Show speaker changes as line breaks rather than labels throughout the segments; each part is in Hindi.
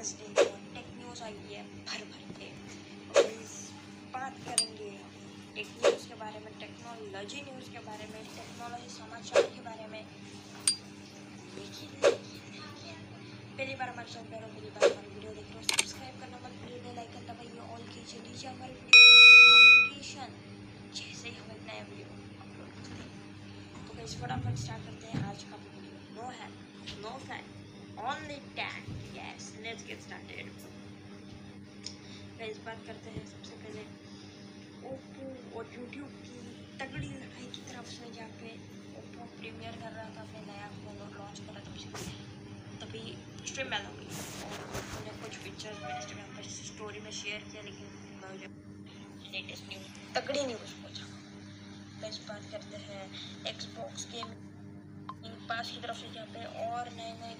वेंसडे को टेक न्यूज़ आई है, भर भर के। बात करेंगे टेक न्यूज़ के बारे में टेक्नोलॉजी न्यूज़ के बारे में टेक्नोलॉजी समाचार के बारे में। पहली बार हमारे चैनल पर पहली बार हमारी वीडियो देख रहे हो। सब्सक्राइब करना मत भूलिए बेल आइकन दबाइए ऑल कीजिए। लीजिए हमारी नोटिफिकेशन जैसे ही हम एक नया वीडियो अपलोड करते हैं। तो इस फटाफट स्टार्ट करते हैं आज का वीडियो नो है no fan only tag yes let's get started guys बात करते हैं सबसे पहले ओप्पो और यूट्यूब की तगड़ी लड़ाई की तरफ़ से जहाँ पे ओप्पो प्रीमियर कर रहा था अपने नया फ़ोन और लॉन्च कर रहा था तभी स्ट्रीम बैन हो गई और मैंने कुछ पिक्चर्स मैंने इंस्टाग्राम पर स्टोरी में शेयर किया, लेकिन लेटेस्ट न्यूज़ तगड़ी न्यूज़ पहुँचा बस बात करते हैं एक्सबॉक्स गेम पास की तरफ़ से, जहाँ पे और नए नए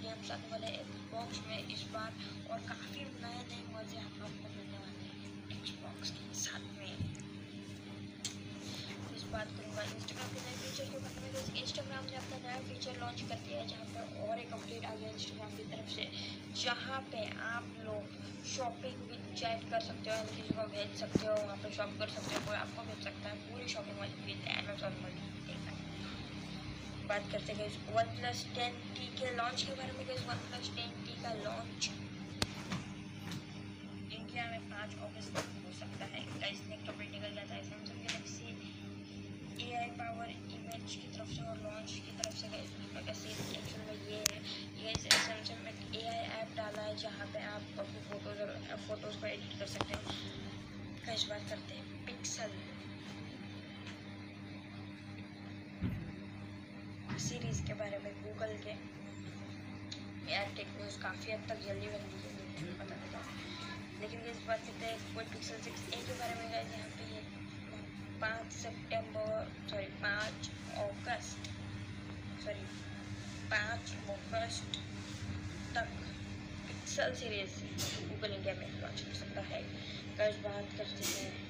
वाले एक्सबॉक्स में इस बार और काफ़ी नए नए मज़े आप लोग को मिलने वाले हैं एक्सबॉक्स के साथ में। इस बात करूँगा इंस्टाग्राम के नए फीचर के बारे में इंस्टाग्राम ने अपना नया फीचर लॉन्च कर दिया है, जहाँ पर और एक अपडेट आ गया इंस्टाग्राम की तरफ़ से, जहाँ पे आप लोग शॉपिंग भी चैट कर सकते हो, यानी किसी को भेज सकते हो, वहाँ पर शॉप कर सकते हो, कोई आपको भेज सकता है, पूरी शॉपिंग वाली विद अमेजोन मनी बात करते गए वन प्लस टेन टी के लॉन्च के बारे में गए वन प्लस टेन टी का लॉन्च इंडिया में पाँच अगस्त तक हो सकता है। गाइस ने अपडेट निकल गया था Samsung Galaxy A I power image की तरफ़ से और लॉन्च की तरफ़ से गए वैसे में ये है। ये सैमसंग में ए आई ऐप डाला है, जहाँ पे आप अपनी फ़ोटोज़ और फ़ोटोज़ को एडिट कर सकते हो। गाइस बात करते हैं पिक्सल बारे में गूगल के यार टेक न्यूज़ काफ़ी हद तक जल्दी बन गई है मुझे पता नहीं था लेकिन इस बात हैं कोई पिक्सल सिक्स ए के बारे में गाइस यहाँ पे ये पाँच सितंबर सॉरी पाँच अगस्त सॉरी पाँच अगस्त तक पिक्सल सीरीज़ गूगल इंडिया में लॉन्च कर सकता है। कर्ज बात करते हैं।